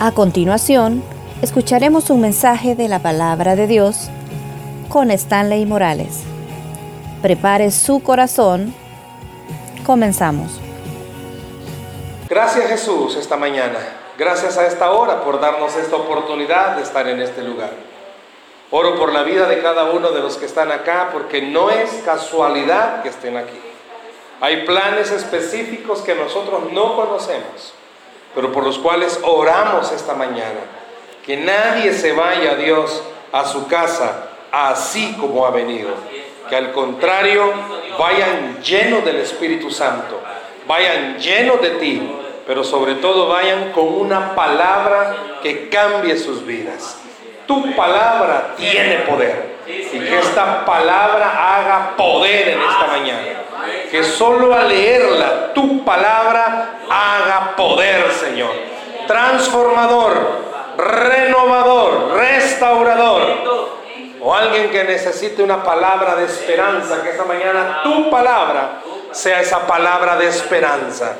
A continuación, escucharemos un mensaje de la palabra de Dios con Stanley Morales. Prepare su corazón. Comenzamos. Gracias Jesús esta mañana. Gracias a esta hora por darnos esta oportunidad de estar en este lugar. Oro por la vida de cada uno de los que están acá porque no es casualidad que estén aquí. Hay planes específicos que nosotros no conocemos pero por los cuales oramos esta mañana. Que nadie se vaya, Dios, a su casa así como ha venido. Que al contrario, vayan llenos del Espíritu Santo, vayan llenos de ti, pero sobre todo vayan con una palabra que cambie sus vidas. Tu palabra tiene poder. Y que esta palabra haga poder en esta mañana que solo al leerla, tu palabra haga poder, Señor. Transformador, renovador, restaurador. O alguien que necesite una palabra de esperanza, que esta mañana tu palabra sea esa palabra de esperanza.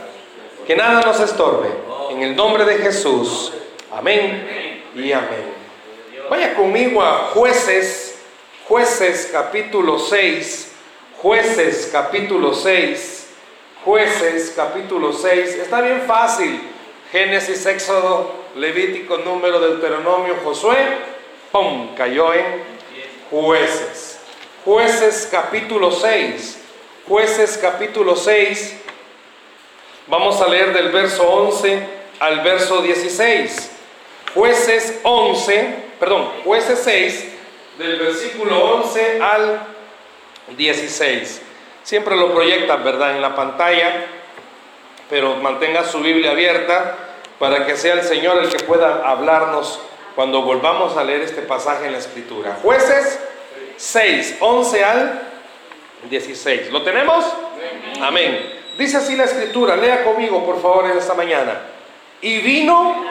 Que nada nos estorbe. En el nombre de Jesús. Amén y amén. Vaya conmigo a jueces, jueces capítulo 6 Jueces capítulo 6. Jueces capítulo 6. Está bien fácil. Génesis, Éxodo, Levítico, Número, Deuteronomio, Josué. ¡Pum! Cayó en jueces. Jueces capítulo 6. Jueces capítulo 6. Vamos a leer del verso 11 al verso 16. Jueces 11, perdón, jueces 6, del versículo 11 al 16. Siempre lo proyectan, ¿verdad?, en la pantalla, pero mantenga su Biblia abierta para que sea el Señor el que pueda hablarnos cuando volvamos a leer este pasaje en la Escritura. Jueces 6, 11 al 16. ¿Lo tenemos? Amén. Dice así la Escritura, lea conmigo por favor en esta mañana. Y vino,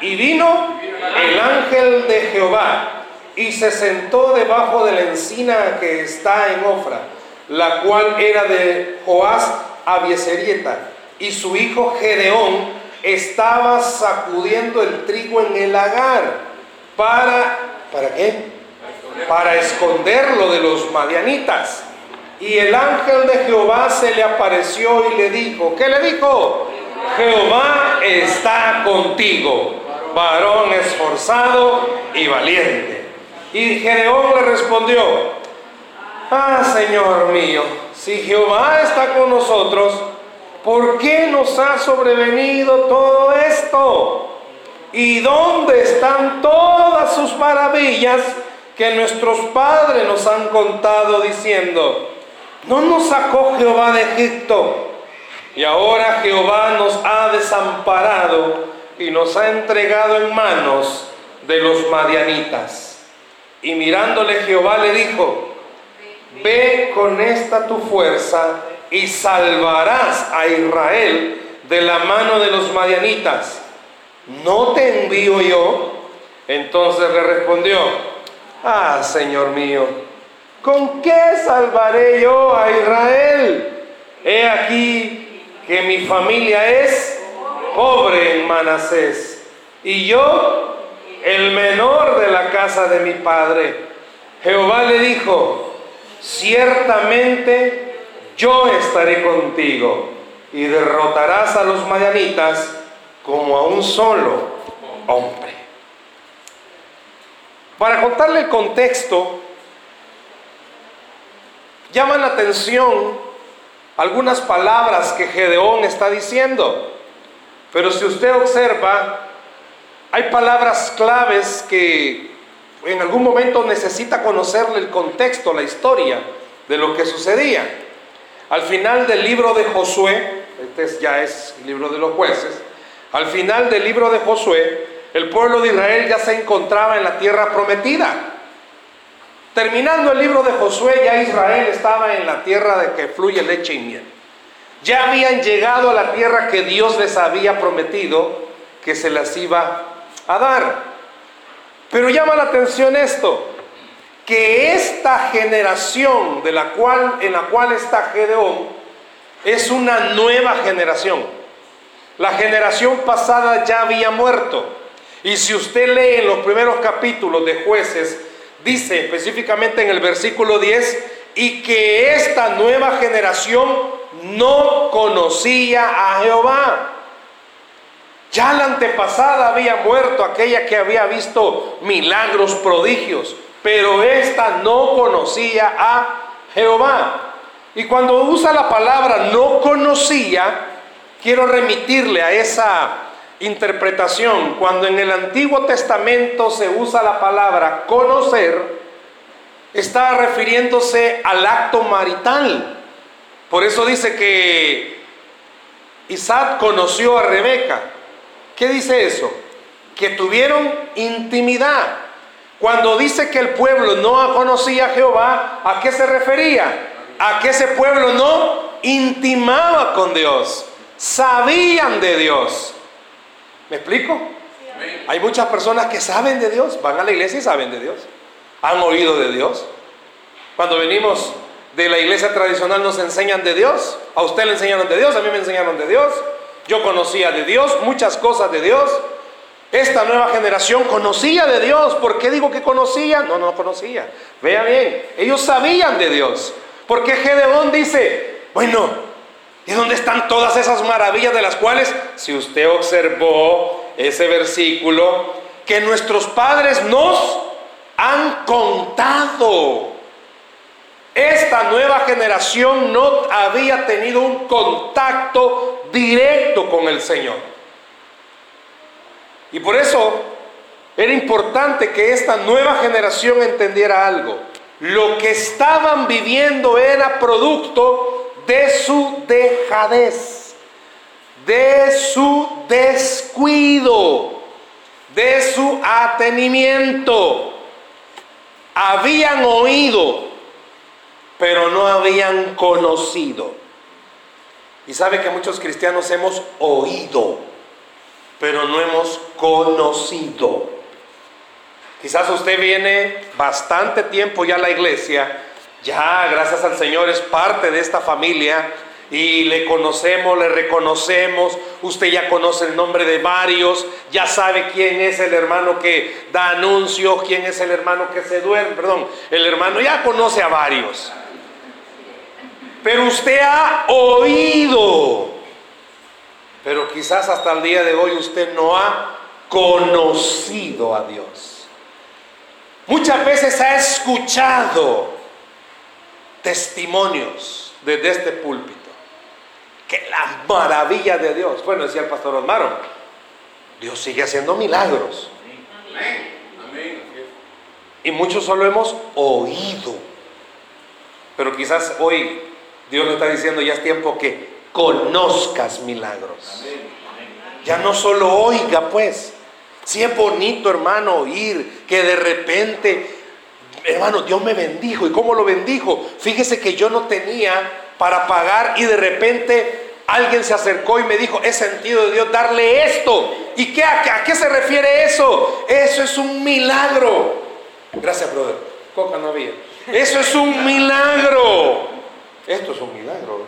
y vino el ángel de Jehová y se sentó debajo de la encina que está en Ofra, la cual era de Joás Abieserieta, y su hijo Gedeón estaba sacudiendo el trigo en el lagar para ¿para qué? Para esconderlo de los madianitas. Y el ángel de Jehová se le apareció y le dijo, ¿qué le dijo? Jehová está contigo, varón esforzado y valiente. Y Gedeón le respondió, ah Señor mío, si Jehová está con nosotros, ¿por qué nos ha sobrevenido todo esto? ¿Y dónde están todas sus maravillas que nuestros padres nos han contado diciendo, no nos sacó Jehová de Egipto? Y ahora Jehová nos ha desamparado y nos ha entregado en manos de los madianitas. Y mirándole Jehová le dijo, ve con esta tu fuerza y salvarás a Israel de la mano de los madianitas. ¿No te envío yo? Entonces le respondió, ah, Señor mío, ¿con qué salvaré yo a Israel? He aquí que mi familia es pobre en Manasés y yo el menor de la casa de mi padre. Jehová le dijo, ciertamente yo estaré contigo y derrotarás a los madianitas como a un solo hombre. Para contarle el contexto, llaman la atención algunas palabras que Gedeón está diciendo. Pero si usted observa, hay palabras claves que en algún momento necesita conocerle el contexto, la historia de lo que sucedía. Al final del libro de Josué, este ya es el libro de los jueces, al final del libro de Josué, el pueblo de Israel ya se encontraba en la tierra prometida. Terminando el libro de Josué, ya Israel estaba en la tierra de que fluye leche y miel. Ya habían llegado a la tierra que Dios les había prometido que se las iba a dar. Pero llama la atención esto, que esta generación de la cual, en la cual está Gedeón es una nueva generación. La generación pasada ya había muerto. Y si usted lee en los primeros capítulos de jueces, dice específicamente en el versículo 10, y que esta nueva generación no conocía a Jehová. Ya la antepasada había muerto, aquella que había visto milagros, prodigios, pero esta no conocía a Jehová. Y cuando usa la palabra no conocía, quiero remitirle a esa interpretación. Cuando en el Antiguo Testamento se usa la palabra conocer, está refiriéndose al acto marital. Por eso dice que Isaac conoció a Rebeca. ¿Qué dice eso? Que tuvieron intimidad. Cuando dice que el pueblo no conocía a Jehová, ¿a qué se refería? A que ese pueblo no intimaba con Dios. Sabían de Dios. ¿Me explico? Hay muchas personas que saben de Dios, van a la iglesia y saben de Dios. ¿Han oído de Dios? Cuando venimos de la iglesia tradicional nos enseñan de Dios. A usted le enseñaron de Dios, a mí me enseñaron de Dios. Yo conocía de Dios, muchas cosas de Dios. Esta nueva generación conocía de Dios. ¿Por qué digo que conocía? No, no conocía. Vea bien, ellos sabían de Dios. Porque Gedeón dice, bueno, ¿y dónde están todas esas maravillas de las cuales, si usted observó ese versículo, que nuestros padres nos han contado? Esta nueva generación no había tenido un contacto directo con el Señor. Y por eso era importante que esta nueva generación entendiera algo. Lo que estaban viviendo era producto de su dejadez, de su descuido, de su atenimiento. Habían oído, pero no habían conocido. Y sabe que muchos cristianos hemos oído, pero no hemos conocido. Quizás usted viene bastante tiempo ya a la iglesia, ya gracias al Señor es parte de esta familia y le conocemos, le reconocemos, usted ya conoce el nombre de varios, ya sabe quién es el hermano que da anuncios, quién es el hermano que se duerme, perdón, el hermano ya conoce a varios. Pero usted ha oído, pero quizás hasta el día de hoy usted no ha conocido a Dios. Muchas veces ha escuchado testimonios desde este púlpito. Que la maravilla de Dios. Bueno, decía el pastor Osmaro, Dios sigue haciendo milagros. Y muchos solo hemos oído. Pero quizás hoy Dios le está diciendo, ya es tiempo que conozcas milagros. Ya no solo oiga, pues. Si es bonito, hermano, oír que de repente, hermano, Dios me bendijo. ¿Y cómo lo bendijo? Fíjese que yo no tenía para pagar y de repente alguien se acercó y me dijo, es sentido de Dios darle esto. ¿Y qué, a, qué se refiere eso? Eso es un milagro. Gracias, brother. Coca no había. Eso es un milagro. Esto es un milagro.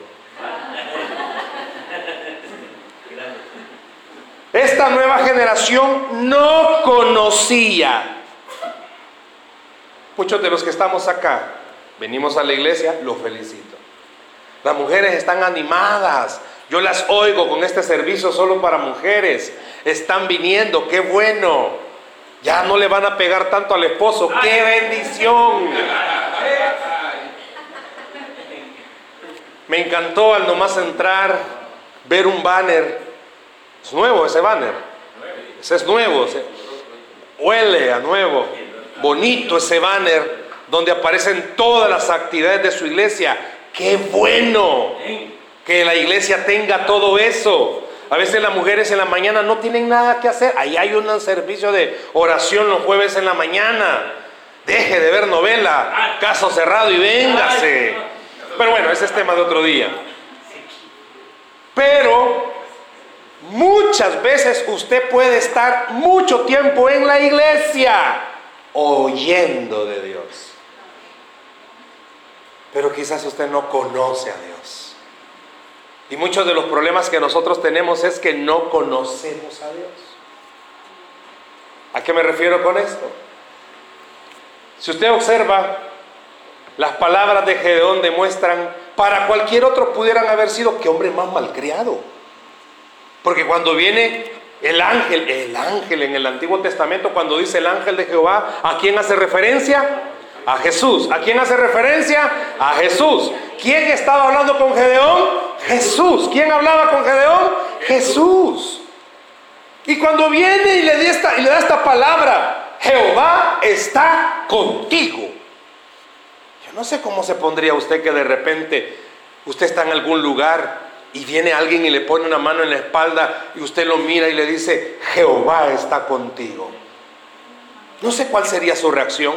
Esta nueva generación no conocía. Muchos de los que estamos acá, venimos a la iglesia, los felicito. Las mujeres están animadas. Yo las oigo con este servicio solo para mujeres. Están viniendo, qué bueno. Ya no le van a pegar tanto al esposo. ¡Qué bendición! Me encantó al nomás entrar, ver un banner es nuevo ese banner. Ese es nuevo. huele a nuevo. Bonito ese banner donde aparecen todas las actividades de su iglesia. Qué bueno que la iglesia tenga todo eso. A veces las mujeres en la mañana no tienen nada que hacer. Ahí hay un servicio de oración los jueves en la mañana. Deje de ver novela, caso cerrado y véngase. Pero bueno, ese es tema de otro día. Pero Muchas veces usted puede estar mucho tiempo en la iglesia oyendo de Dios. Pero quizás usted no conoce a Dios. Y muchos de los problemas que nosotros tenemos es que no conocemos a Dios. ¿A qué me refiero con esto? Si usted observa, las palabras de Gedeón demuestran, para cualquier otro pudieran haber sido, qué hombre más malcriado. Porque cuando viene el ángel, el ángel en el Antiguo Testamento, cuando dice el ángel de Jehová, ¿a quién hace referencia? A Jesús. ¿A quién hace referencia? A Jesús. ¿Quién estaba hablando con Gedeón? Jesús. ¿Quién hablaba con Gedeón? Jesús. Y cuando viene y le, da esta, y le da esta palabra, Jehová está contigo. No sé cómo se pondría usted que de repente usted está en algún lugar y viene alguien y le pone una mano en la espalda y usted lo mira y le dice, Jehová está contigo. No sé cuál sería su reacción.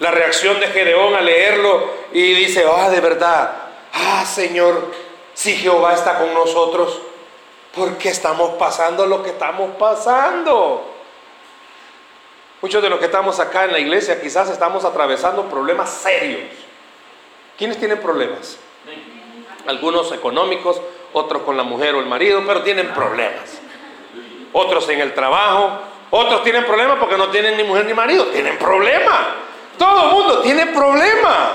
La reacción de Gedeón al leerlo y dice, ah, de verdad, ah, Señor, si Jehová está con nosotros, ¿por qué estamos pasando lo que estamos pasando? Muchos de los que estamos acá en la iglesia quizás estamos atravesando problemas serios. ¿Quiénes tienen problemas? Algunos económicos, otros con la mujer o el marido, pero tienen problemas. Otros en el trabajo, otros tienen problemas porque no tienen ni mujer ni marido, tienen problemas. Todo el mundo tiene problemas.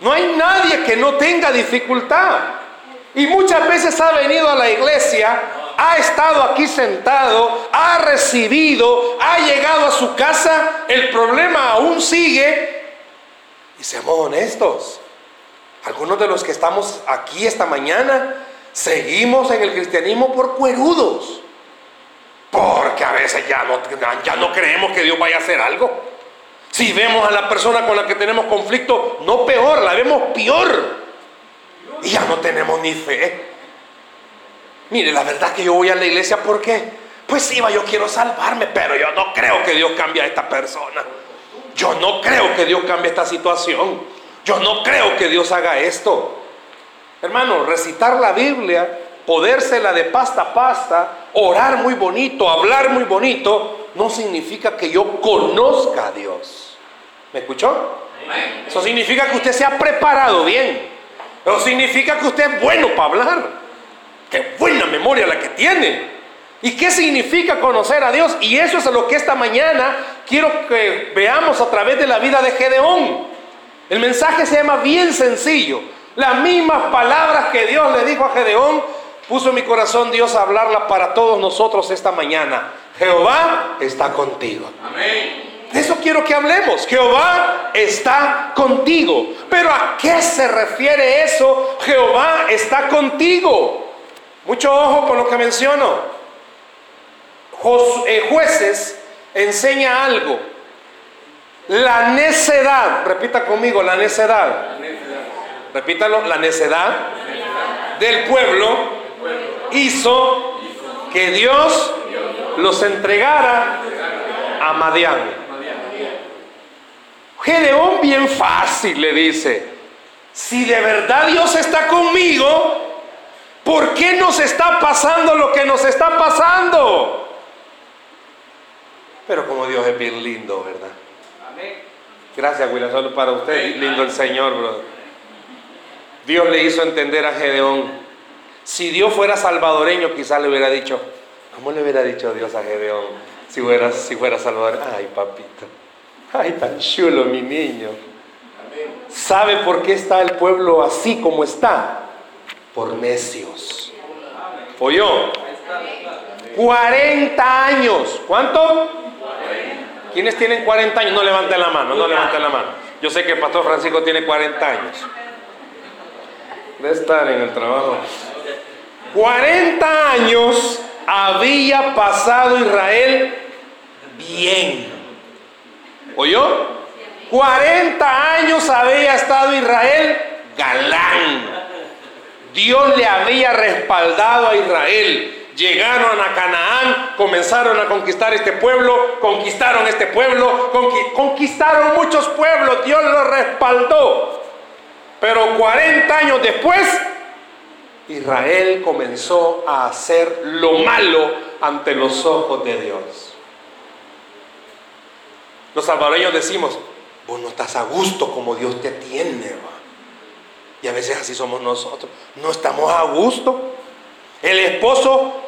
No hay nadie que no tenga dificultad. Y muchas veces ha venido a la iglesia, ha estado aquí sentado, ha recibido, ha llegado a su casa, el problema aún sigue. Y seamos honestos, algunos de los que estamos aquí esta mañana seguimos en el cristianismo por cuerudos. Porque a veces ya no, ya no creemos que Dios vaya a hacer algo. Si vemos a la persona con la que tenemos conflicto, no peor, la vemos peor. Y ya no tenemos ni fe. Mire, la verdad que yo voy a la iglesia porque, pues iba, yo quiero salvarme, pero yo no creo que Dios cambie a esta persona. Yo no creo que Dios cambie esta situación. Yo no creo que Dios haga esto. Hermano, recitar la Biblia, podérsela de pasta a pasta, orar muy bonito, hablar muy bonito, no significa que yo conozca a Dios. ¿Me escuchó? Eso significa que usted se ha preparado bien. Eso significa que usted es bueno para hablar. Qué buena memoria la que tiene. ¿Y qué significa conocer a Dios? Y eso es lo que esta mañana quiero que veamos a través de la vida de Gedeón. El mensaje se llama bien sencillo. Las mismas palabras que Dios le dijo a Gedeón, puso en mi corazón Dios a hablarla para todos nosotros esta mañana. Jehová está contigo. Amén. De eso quiero que hablemos. Jehová está contigo. Pero ¿a qué se refiere eso? Jehová está contigo. Mucho ojo con lo que menciono. Eh, jueces enseña algo. La necedad, repita conmigo, la necedad. Repítalo, la necedad del pueblo hizo que Dios los entregara a Madián. Gedeón bien fácil le dice, si de verdad Dios está conmigo, ¿por qué nos está pasando lo que nos está pasando? Pero como Dios es bien lindo, ¿verdad? Gracias, William, solo para usted. Lindo el Señor, brother. Dios le hizo entender a Gedeón. Si Dios fuera salvadoreño, quizás le hubiera dicho, ¿cómo le hubiera dicho Dios a Gedeón si fuera, si fuera salvadoreño? Ay, papito. Ay, tan chulo mi niño. ¿Sabe por qué está el pueblo así como está? Por necios. ¿Oyó? 40 años. ¿Cuánto? ¿Quiénes tienen 40 años? No levanten la mano, no levanten la mano. Yo sé que el pastor Francisco tiene 40 años. Debe estar en el trabajo. 40 años había pasado Israel bien. ¿Oyó? 40 años había estado Israel galán. Dios le había respaldado a Israel llegaron a Canaán, comenzaron a conquistar este pueblo, conquistaron este pueblo, conquistaron muchos pueblos, Dios los respaldó. Pero 40 años después, Israel comenzó a hacer lo malo ante los ojos de Dios. Los salvadoreños decimos, vos no estás a gusto como Dios te tiene. Y a veces así somos nosotros. No estamos a gusto. El esposo,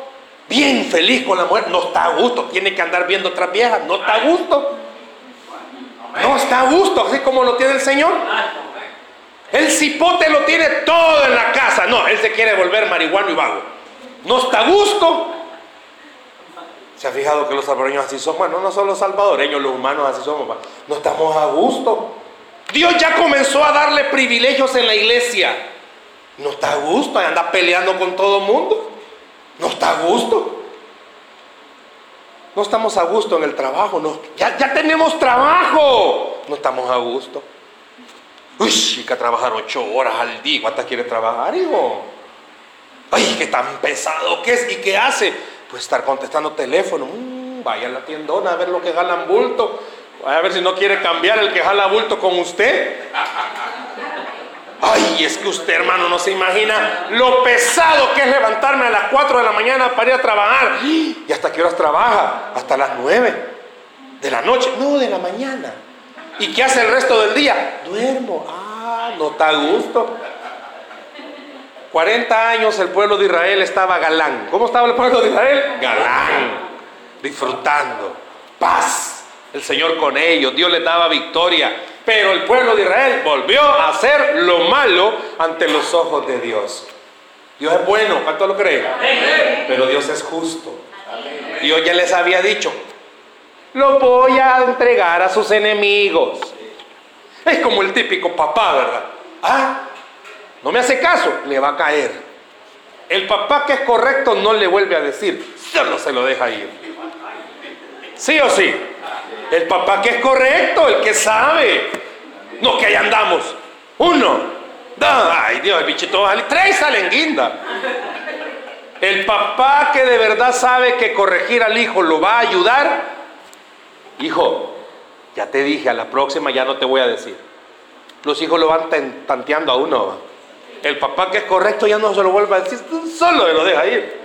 bien feliz con la mujer, no está a gusto. Tiene que andar viendo otras viejas, no está a gusto. No está a gusto, así como lo tiene el Señor. El cipote lo tiene todo en la casa. No, él se quiere volver marihuano y vago. No está a gusto. ¿Se ha fijado que los salvadoreños así son? Bueno, no son los salvadoreños, los humanos así somos. No estamos a gusto. Dios ya comenzó a darle privilegios en la iglesia. No está a gusto, anda peleando con todo el mundo. No está a gusto. No estamos a gusto en el trabajo. No, ya, ya tenemos trabajo. No estamos a gusto. Uy, chica, trabajar ocho horas al día. ¿Cuántas quiere trabajar, hijo? Ay, qué tan pesado que es. ¿Y qué hace? Pues estar contestando teléfono. Mm, vaya a la tiendona a ver lo que jalan bulto. A ver si no quiere cambiar el que jala bulto con usted. Ay, es que usted, hermano, no se imagina lo pesado que es levantarme a las 4 de la mañana para ir a trabajar. ¿Y hasta qué horas trabaja? Hasta las 9 de la noche. No, de la mañana. ¿Y qué hace el resto del día? Duermo. Ah, no está a gusto. 40 años el pueblo de Israel estaba galán. ¿Cómo estaba el pueblo de Israel? Galán. Disfrutando. Paz. El Señor con ellos. Dios les daba victoria. Pero el pueblo de Israel volvió a hacer lo malo ante los ojos de Dios. Dios es bueno, ¿cuánto lo creen? Pero Dios es justo. Dios ya les había dicho, lo voy a entregar a sus enemigos. Es como el típico papá, ¿verdad? Ah, no me hace caso, le va a caer. El papá que es correcto no le vuelve a decir, solo se lo deja ir. ¿Sí o sí? El papá que es correcto, el que sabe. No, que ahí andamos. Uno, dos, ay Dios, el bichito va tres salen guinda. El papá que de verdad sabe que corregir al hijo lo va a ayudar. Hijo, ya te dije, a la próxima ya no te voy a decir. Los hijos lo van tanteando a uno. El papá que es correcto ya no se lo vuelve a decir, solo se lo deja ir.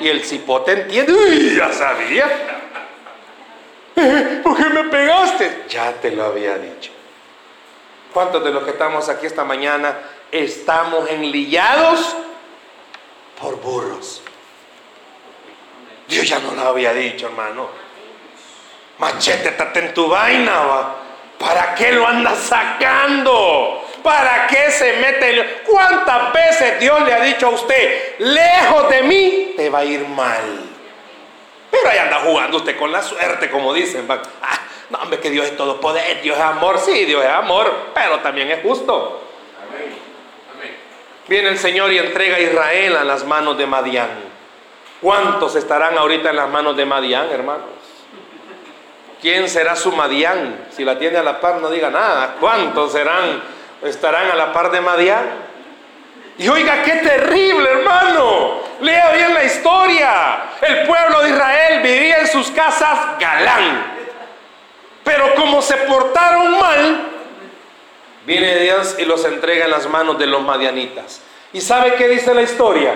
Y el cipote entiende, uy, ya sabía. ¿Por qué me pegaste? Ya te lo había dicho. ¿Cuántos de los que estamos aquí esta mañana estamos enlillados por burros? Dios ya no lo había dicho, hermano. Machete, estate en tu vaina, va. ¿Para qué lo andas sacando? ¿Para qué se mete? ¿Cuántas veces Dios le ha dicho a usted, lejos de mí, te va a ir mal? Pero ahí anda jugando usted con la suerte, como dicen. Ah, no, hombre, que Dios es todo poder, Dios es amor. Sí, Dios es amor, pero también es justo. Viene el Señor y entrega a Israel a las manos de Madián. ¿Cuántos estarán ahorita en las manos de Madián, hermanos? ¿Quién será su Madián? Si la tiene a la par, no diga nada. ¿Cuántos serán, estarán a la par de Madián? Y oiga, qué terrible, hermano. Lea bien la historia. El pueblo de Israel vivía en sus casas galán. Pero como se portaron mal, viene Dios y los entrega en las manos de los madianitas. ¿Y sabe qué dice la historia?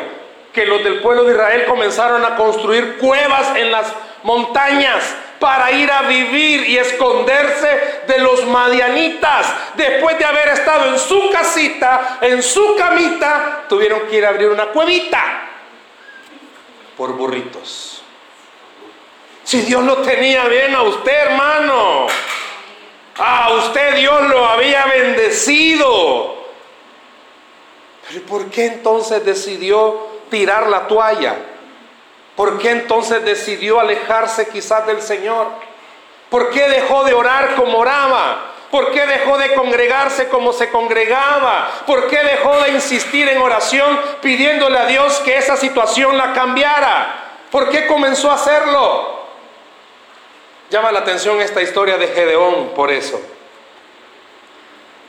Que los del pueblo de Israel comenzaron a construir cuevas en las montañas para ir a vivir y esconderse de los madianitas. Después de haber estado en su casita, en su camita, tuvieron que ir a abrir una cuevita por burritos. Si Dios lo tenía bien a usted, hermano. A usted Dios lo había bendecido. Pero ¿por qué entonces decidió tirar la toalla? ¿Por qué entonces decidió alejarse quizás del Señor? ¿Por qué dejó de orar como oraba? ¿Por qué dejó de congregarse como se congregaba? ¿Por qué dejó de insistir en oración pidiéndole a Dios que esa situación la cambiara? ¿Por qué comenzó a hacerlo? Llama la atención esta historia de Gedeón por eso.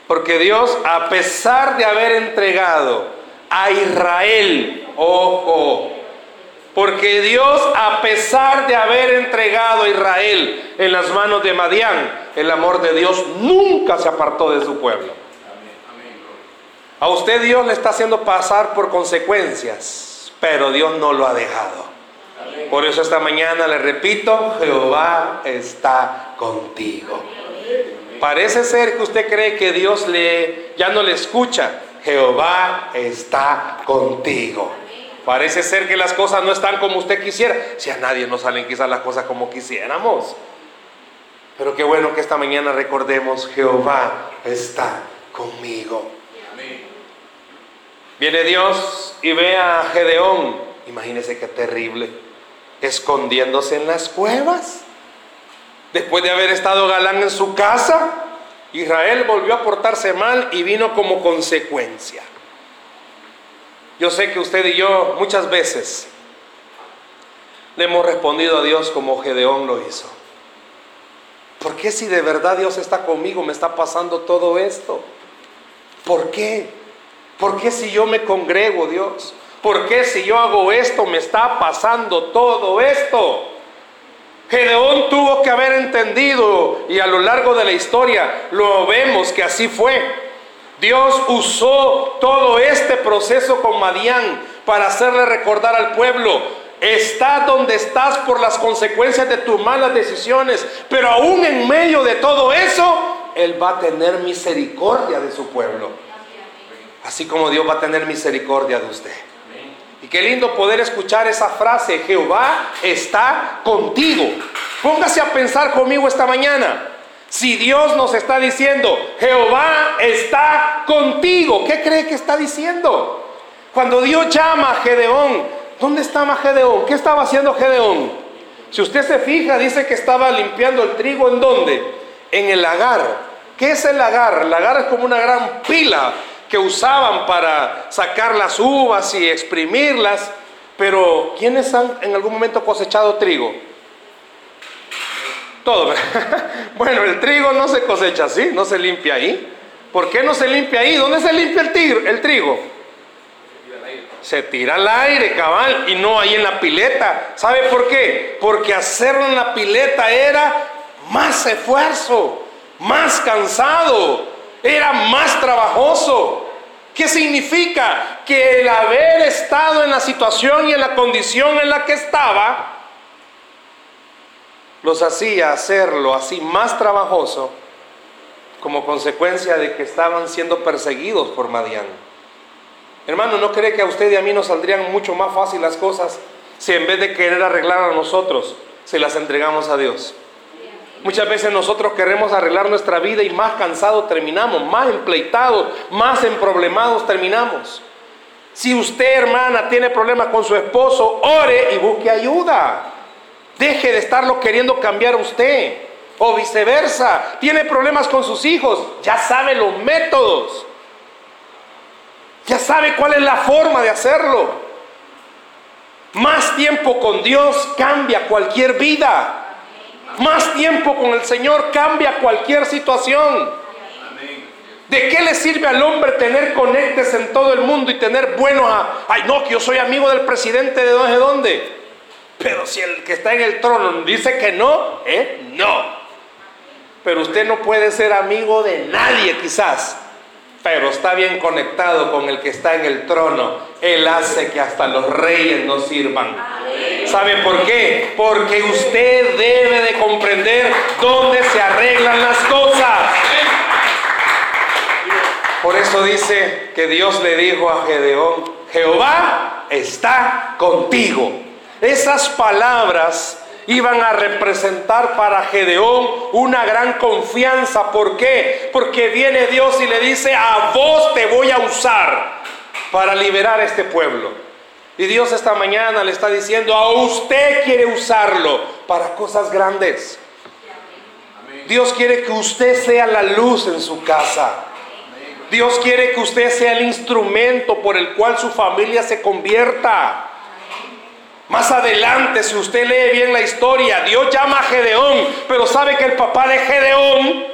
Porque Dios, a pesar de haber entregado a Israel, ojo, porque Dios, a pesar de haber entregado a Israel en las manos de Madián, el amor de Dios nunca se apartó de su pueblo. A usted Dios le está haciendo pasar por consecuencias, pero Dios no lo ha dejado. Por eso esta mañana le repito, Jehová está contigo. Parece ser que usted cree que Dios le, ya no le escucha. Jehová está contigo. Parece ser que las cosas no están como usted quisiera. Si a nadie nos salen quizás las cosas como quisiéramos. Pero qué bueno que esta mañana recordemos, Jehová está conmigo. Viene Dios y ve a Gedeón. Imagínese qué terrible. Escondiéndose en las cuevas. Después de haber estado galán en su casa, Israel volvió a portarse mal y vino como consecuencia. Yo sé que usted y yo muchas veces le hemos respondido a Dios como Gedeón lo hizo. ¿Por qué si de verdad Dios está conmigo me está pasando todo esto? ¿Por qué? ¿Por qué si yo me congrego, Dios? ¿Por qué si yo hago esto me está pasando todo esto? Gedeón tuvo que haber entendido y a lo largo de la historia lo vemos que así fue. Dios usó todo este proceso con Madián para hacerle recordar al pueblo, está donde estás por las consecuencias de tus malas decisiones, pero aún en medio de todo eso, Él va a tener misericordia de su pueblo. Así como Dios va a tener misericordia de usted. Qué lindo poder escuchar esa frase, Jehová está contigo. Póngase a pensar conmigo esta mañana. Si Dios nos está diciendo, Jehová está contigo, ¿qué cree que está diciendo? Cuando Dios llama a Gedeón, ¿dónde estaba Gedeón? ¿Qué estaba haciendo Gedeón? Si usted se fija, dice que estaba limpiando el trigo en dónde? En el lagar. ¿Qué es el lagar? El lagar es como una gran pila que usaban para sacar las uvas y exprimirlas. Pero ¿quiénes han en algún momento cosechado trigo? Todo. bueno, el trigo no se cosecha así, no se limpia ahí. ¿Por qué no se limpia ahí? ¿Dónde se limpia el, el trigo? Se tira al aire, cabal, y no ahí en la pileta. ¿Sabe por qué? Porque hacerlo en la pileta era más esfuerzo, más cansado, era más trabajoso. ¿Qué significa? Que el haber estado en la situación y en la condición en la que estaba, los hacía hacerlo así más trabajoso como consecuencia de que estaban siendo perseguidos por Madián. Hermano, ¿no cree que a usted y a mí nos saldrían mucho más fácil las cosas si en vez de querer arreglar a nosotros, se las entregamos a Dios? Muchas veces nosotros queremos arreglar nuestra vida y más cansados terminamos, más empleitados, más emproblemados terminamos. Si usted, hermana, tiene problemas con su esposo, ore y busque ayuda. Deje de estarlo queriendo cambiar a usted. O viceversa. Tiene problemas con sus hijos. Ya sabe los métodos. Ya sabe cuál es la forma de hacerlo. Más tiempo con Dios cambia cualquier vida. Más tiempo con el Señor cambia cualquier situación. ¿De qué le sirve al hombre tener conectes en todo el mundo y tener buenos a... Ay, no, que yo soy amigo del presidente de dónde, dónde. Pero si el que está en el trono dice que no, ¿eh? No. Pero usted no puede ser amigo de nadie quizás, pero está bien conectado con el que está en el trono. Él hace que hasta los reyes nos sirvan. ¿Sabe por qué? Porque usted debe de comprender dónde se arreglan las cosas. Por eso dice que Dios le dijo a Gedeón, Jehová está contigo. Esas palabras iban a representar para Gedeón una gran confianza. ¿Por qué? Porque viene Dios y le dice, a vos te voy a usar para liberar este pueblo. Y Dios esta mañana le está diciendo, a usted quiere usarlo para cosas grandes. Dios quiere que usted sea la luz en su casa. Dios quiere que usted sea el instrumento por el cual su familia se convierta. Más adelante, si usted lee bien la historia, Dios llama a Gedeón, pero sabe que el papá de Gedeón,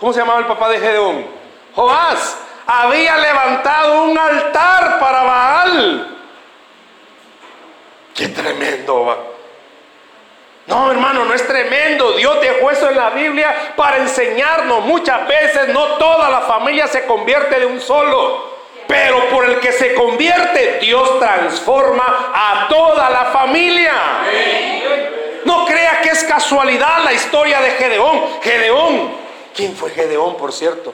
¿cómo se llamaba el papá de Gedeón? Joás, había levantado un altar para Baal. Qué tremendo va. No, hermano, no es tremendo. Dios dejó eso en la Biblia para enseñarnos. Muchas veces no toda la familia se convierte de un solo. Pero por el que se convierte, Dios transforma a toda la familia. No crea que es casualidad la historia de Gedeón. Gedeón, ¿quién fue Gedeón, por cierto?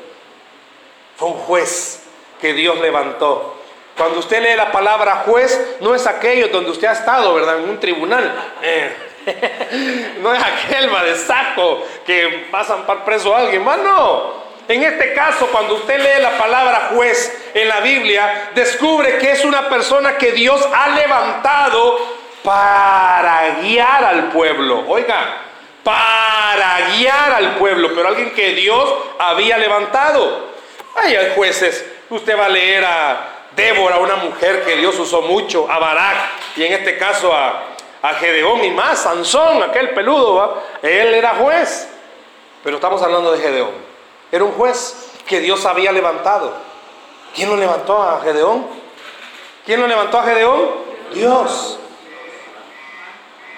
Fue un juez que Dios levantó. Cuando usted lee la palabra juez, no es aquello donde usted ha estado, ¿verdad? En un tribunal. Eh, no es aquel va de saco que va a zampar preso a alguien, más no. En este caso, cuando usted lee la palabra juez en la Biblia, descubre que es una persona que Dios ha levantado para guiar al pueblo. Oiga, para guiar al pueblo, pero alguien que Dios había levantado. Hay jueces, usted va a leer a Débora, una mujer que Dios usó mucho, a Barak, y en este caso a, a Gedeón y más, Sansón, aquel peludo, él era juez. Pero estamos hablando de Gedeón. Era un juez que Dios había levantado. ¿Quién lo levantó a Gedeón? ¿Quién lo levantó a Gedeón? Dios.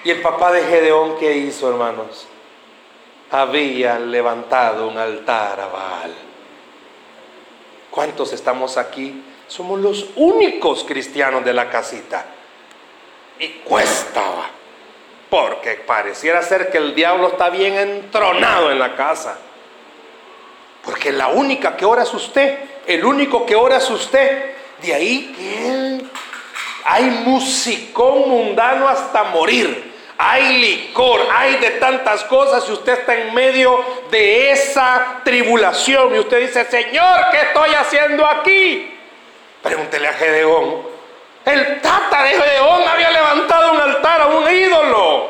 Y el papá de Gedeón, ¿qué hizo, hermanos? Había levantado un altar a Baal. ¿Cuántos estamos aquí? Somos los únicos cristianos de la casita. Y cuesta, porque pareciera ser que el diablo está bien entronado en la casa. Porque la única que ora es usted, el único que ora es usted. De ahí que hay musicón mundano hasta morir. Hay licor, hay de tantas cosas y usted está en medio de esa tribulación y usted dice, Señor, ¿qué estoy haciendo aquí? Pregúntele a Gedeón. El tata de Gedeón había levantado un altar a un ídolo.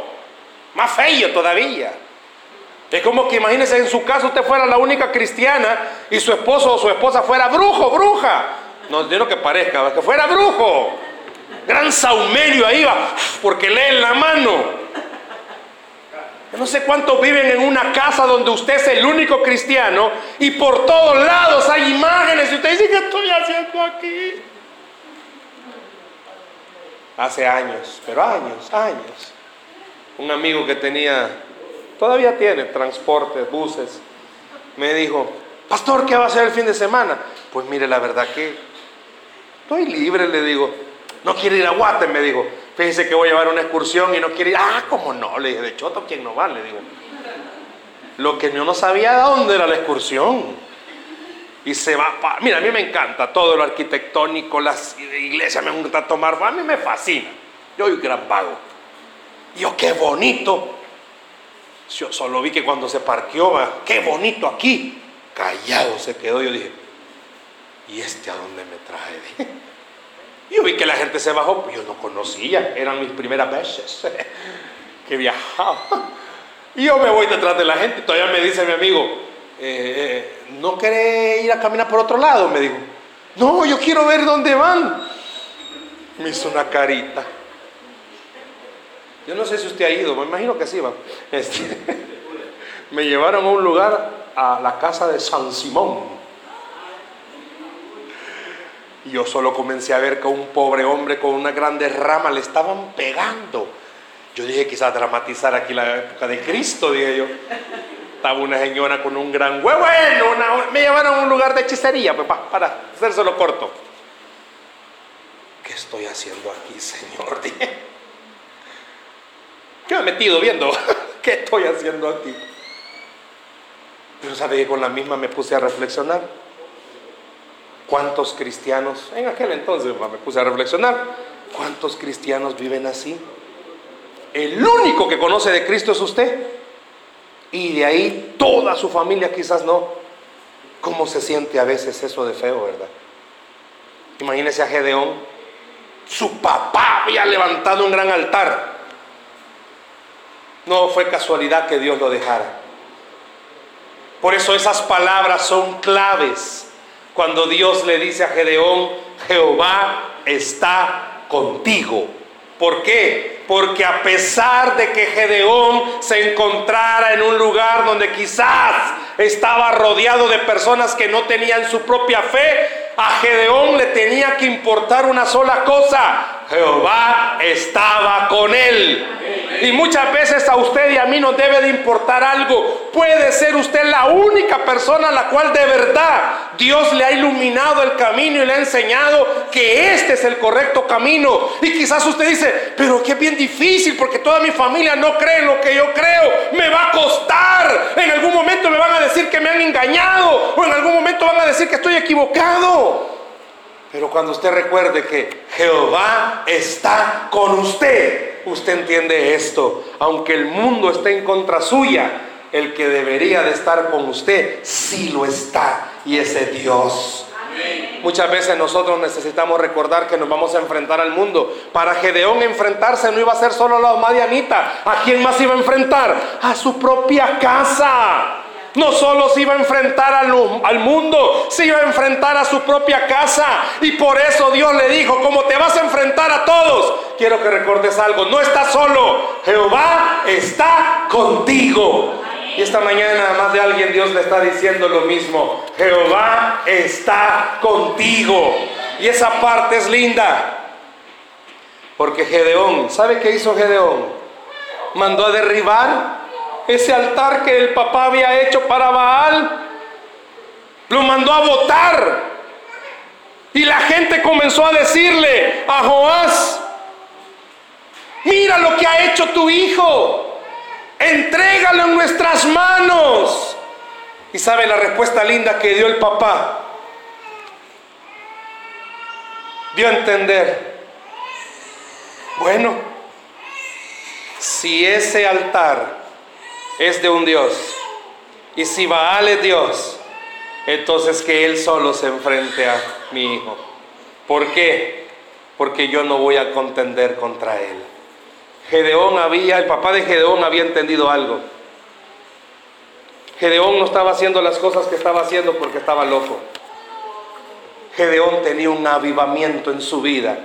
Más feo todavía. Es como que imagínese en su caso usted fuera la única cristiana y su esposo o su esposa fuera brujo, bruja. No digo que parezca, que fuera brujo. Gran saumerio ahí va, porque lee en la mano. No sé cuántos viven en una casa donde usted es el único cristiano y por todos lados hay imágenes y usted dice, ¿qué estoy haciendo aquí? Hace años, pero años, años. Un amigo que tenía, todavía tiene transportes, buses, me dijo, pastor, ¿qué va a hacer el fin de semana? Pues mire, la verdad que estoy libre, le digo. No quiere ir a Guate, me dijo. Fíjese que voy a llevar una excursión y no quiere ir. Ah, ¿cómo no? Le dije, de choto, ¿quién no va? Le digo. Lo que yo no sabía de dónde era la excursión. Y se va para... Mira, a mí me encanta todo lo arquitectónico, las iglesias me gusta tomar. A mí me fascina. Yo soy un gran vago. Yo, qué bonito. Yo solo vi que cuando se parqueó, qué bonito aquí. Callado se quedó. Yo dije, ¿y este a dónde me trae? Yo vi que la gente se bajó, yo no conocía, eran mis primeras veces que viajaba. Y yo me voy detrás de la gente, todavía me dice mi amigo, eh, eh, ¿no quiere ir a caminar por otro lado? Me dijo, no, yo quiero ver dónde van. Me hizo una carita. Yo no sé si usted ha ido, me imagino que sí va. Este, me llevaron a un lugar, a la casa de San Simón. Y yo solo comencé a ver que un pobre hombre con una grande rama le estaban pegando. Yo dije, quizás dramatizar aquí la época de Cristo, dije yo. Estaba una señora con un gran huevo, bueno, me llevaron a un lugar de hechicería, pues, para hacérselo corto. ¿Qué estoy haciendo aquí, Señor? Dije. ¿Qué me he metido viendo? ¿Qué estoy haciendo aquí? Pero sabe que con la misma me puse a reflexionar. ¿Cuántos cristianos, en aquel entonces me puse a reflexionar, cuántos cristianos viven así? El único que conoce de Cristo es usted. Y de ahí toda su familia quizás no. ¿Cómo se siente a veces eso de feo, verdad? Imagínese a Gedeón. Su papá había levantado un gran altar. No fue casualidad que Dios lo dejara. Por eso esas palabras son claves cuando Dios le dice a Gedeón, Jehová está contigo. ¿Por qué? Porque a pesar de que Gedeón se encontrara en un lugar donde quizás estaba rodeado de personas que no tenían su propia fe, a Gedeón le tenía que importar una sola cosa. Jehová estaba con él. Y muchas veces a usted y a mí nos debe de importar algo. Puede ser usted la única persona a la cual de verdad Dios le ha iluminado el camino y le ha enseñado que este es el correcto camino. Y quizás usted dice, pero que es bien difícil porque toda mi familia no cree en lo que yo creo. Me va a costar. En algún momento me van a decir que me han engañado. O en algún momento van a decir que estoy equivocado. Pero cuando usted recuerde que Jehová está con usted, usted entiende esto. Aunque el mundo esté en contra suya, el que debería de estar con usted sí lo está y ese Dios. Muchas veces nosotros necesitamos recordar que nos vamos a enfrentar al mundo. Para Gedeón enfrentarse no iba a ser solo la Madianita. ¿A quién más iba a enfrentar? A su propia casa. No solo se iba a enfrentar al, mundo, se iba a enfrentar a su propia casa. Y por eso Dios le dijo, como te vas a enfrentar a todos, quiero que recordes algo, no estás solo, Jehová está contigo. Y esta mañana más de alguien Dios le está diciendo lo mismo. Jehová está contigo. Y esa parte es linda. Porque Gedeón, ¿sabe qué hizo Gedeón? Mandó a derribar ese altar que el papá había hecho para Baal. Lo mandó a votar. Y la gente comenzó a decirle a Joás, mira lo que ha hecho tu hijo. Entrégalo en nuestras manos. Y sabe la respuesta linda que dio el papá. Dio a entender. Bueno, si ese altar es de un Dios y si Baal es Dios, entonces que Él solo se enfrente a mi hijo. ¿Por qué? Porque yo no voy a contender contra Él. Gedeón había, el papá de Gedeón había entendido algo. Gedeón no estaba haciendo las cosas que estaba haciendo porque estaba loco. Gedeón tenía un avivamiento en su vida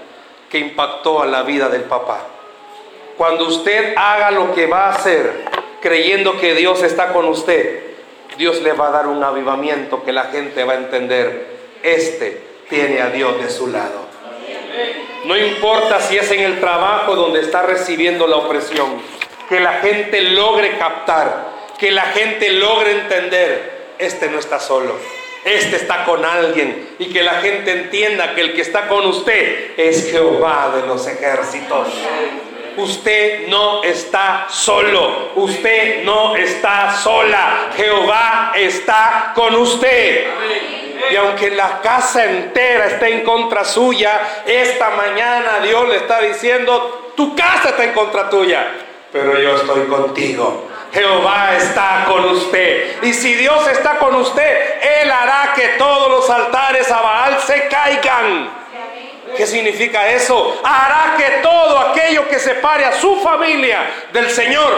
que impactó a la vida del papá. Cuando usted haga lo que va a hacer, creyendo que Dios está con usted, Dios le va a dar un avivamiento que la gente va a entender. Este tiene a Dios de su lado. No importa si es en el trabajo donde está recibiendo la opresión, que la gente logre captar, que la gente logre entender, este no está solo, este está con alguien y que la gente entienda que el que está con usted es Jehová de los ejércitos. Usted no está solo, usted no está sola, Jehová está con usted. Y aunque la casa entera está en contra suya, esta mañana Dios le está diciendo, tu casa está en contra tuya, pero yo estoy contigo. Jehová está con usted. Y si Dios está con usted, Él hará que todos los altares a Baal se caigan. ¿Qué significa eso? Hará que todo aquello que separe a su familia del Señor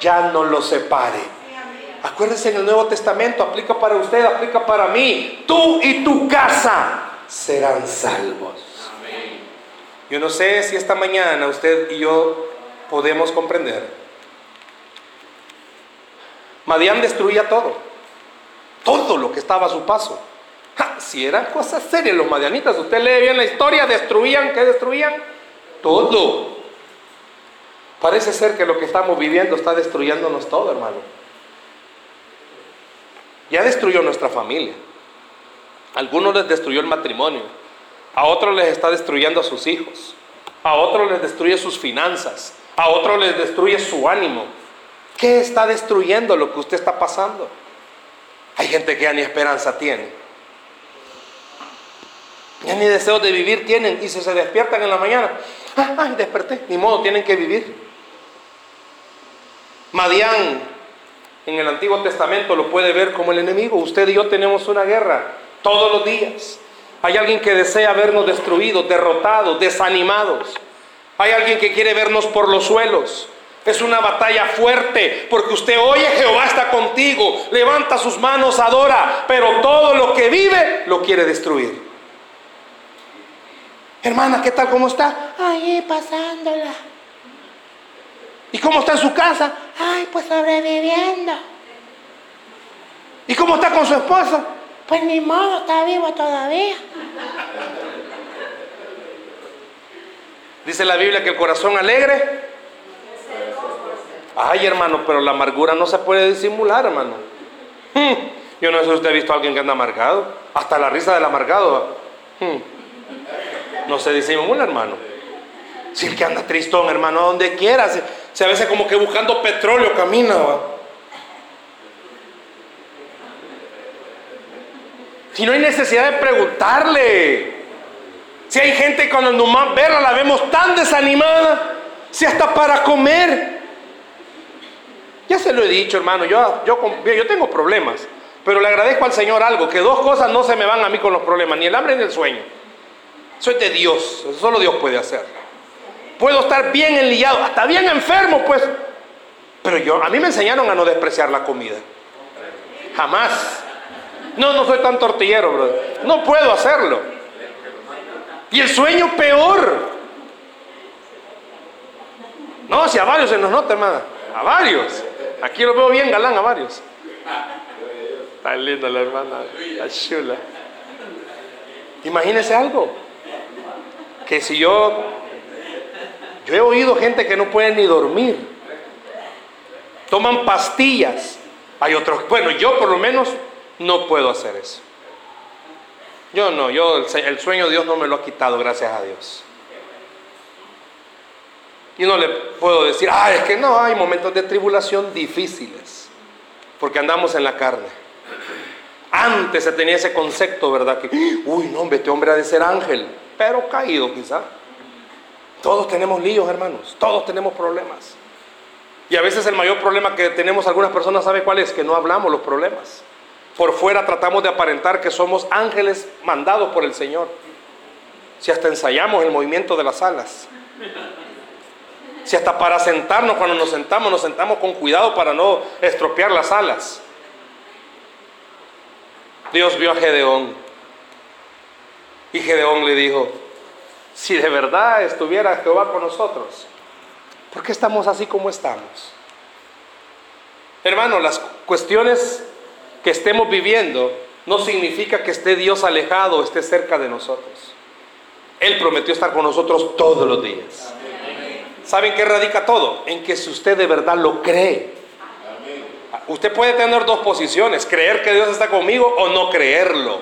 ya no lo separe. Acuérdense en el Nuevo Testamento, aplica para usted, aplica para mí. Tú y tu casa serán salvos. Yo no sé si esta mañana usted y yo podemos comprender. Madián destruía todo. Todo lo que estaba a su paso. Si eran cosas serias los madianitas, usted lee bien la historia, destruían, ¿qué destruían? Todo. Parece ser que lo que estamos viviendo está destruyéndonos todo, hermano. Ya destruyó nuestra familia. A algunos les destruyó el matrimonio. A otros les está destruyendo a sus hijos. A otros les destruye sus finanzas. A otros les destruye su ánimo. ¿Qué está destruyendo lo que usted está pasando? Hay gente que ya ni esperanza tiene. Ya ni deseo de vivir tienen y si se despiertan en la mañana, ay, desperté, ni modo, tienen que vivir. Madián en el Antiguo Testamento lo puede ver como el enemigo. Usted y yo tenemos una guerra todos los días. Hay alguien que desea vernos destruidos, derrotados, desanimados. Hay alguien que quiere vernos por los suelos. Es una batalla fuerte porque usted oye Jehová está contigo, levanta sus manos, adora, pero todo lo que vive lo quiere destruir. Hermana, ¿qué tal? ¿Cómo está? Ahí pasándola. ¿Y cómo está en su casa? Ay, pues sobreviviendo. ¿Y cómo está con su esposa? Pues ni modo, está vivo todavía. Dice la Biblia que el corazón alegre. Ay, hermano, pero la amargura no se puede disimular, hermano. Hmm, yo no sé si usted ha visto a alguien que anda amargado. Hasta la risa del amargado. Hmm, no se disimula, hermano. Si el que anda tristón, hermano, donde quiera. Se a veces como que buscando petróleo camina. Si no hay necesidad de preguntarle. Si hay gente cuando nomás verla la vemos tan desanimada, si hasta para comer. Ya se lo he dicho, hermano, yo, yo, yo tengo problemas, pero le agradezco al Señor algo, que dos cosas no se me van a mí con los problemas, ni el hambre ni el sueño. Soy de Dios, eso solo Dios puede hacer. Puedo estar bien enliado, hasta bien enfermo, pues. Pero yo, a mí me enseñaron a no despreciar la comida. Jamás. No, no soy tan tortillero, bro. No puedo hacerlo. Y el sueño peor. No, si a varios se nos nota, hermana. A varios. Aquí lo veo bien galán, a varios. Está linda la hermana, la chula. Imagínese algo. Que si yo, yo he oído gente que no puede ni dormir. Toman pastillas. Hay otros, bueno, yo por lo menos no puedo hacer eso. Yo no, yo el, sueño de Dios no me lo ha quitado, gracias a Dios. Y no le puedo decir, ah, es que no, hay momentos de tribulación difíciles, porque andamos en la carne. Antes se tenía ese concepto, ¿verdad? Que, uy, no, hombre, este hombre ha de ser ángel, pero caído quizá. Todos tenemos líos, hermanos, todos tenemos problemas. Y a veces el mayor problema que tenemos algunas personas, ¿sabe cuál es? Que no hablamos los problemas. Por fuera tratamos de aparentar que somos ángeles mandados por el Señor. Si hasta ensayamos el movimiento de las alas. Si hasta para sentarnos, cuando nos sentamos, nos sentamos con cuidado para no estropear las alas. Dios vio a Gedeón. Y Gedeón le dijo, si de verdad estuviera Jehová con nosotros, ¿por qué estamos así como estamos? Hermano, las cuestiones que estemos viviendo no significa que esté Dios alejado o esté cerca de nosotros. Él prometió estar con nosotros todos los días. ¿Saben qué radica todo? En que si usted de verdad lo cree. Usted puede tener dos posiciones, creer que Dios está conmigo o no creerlo.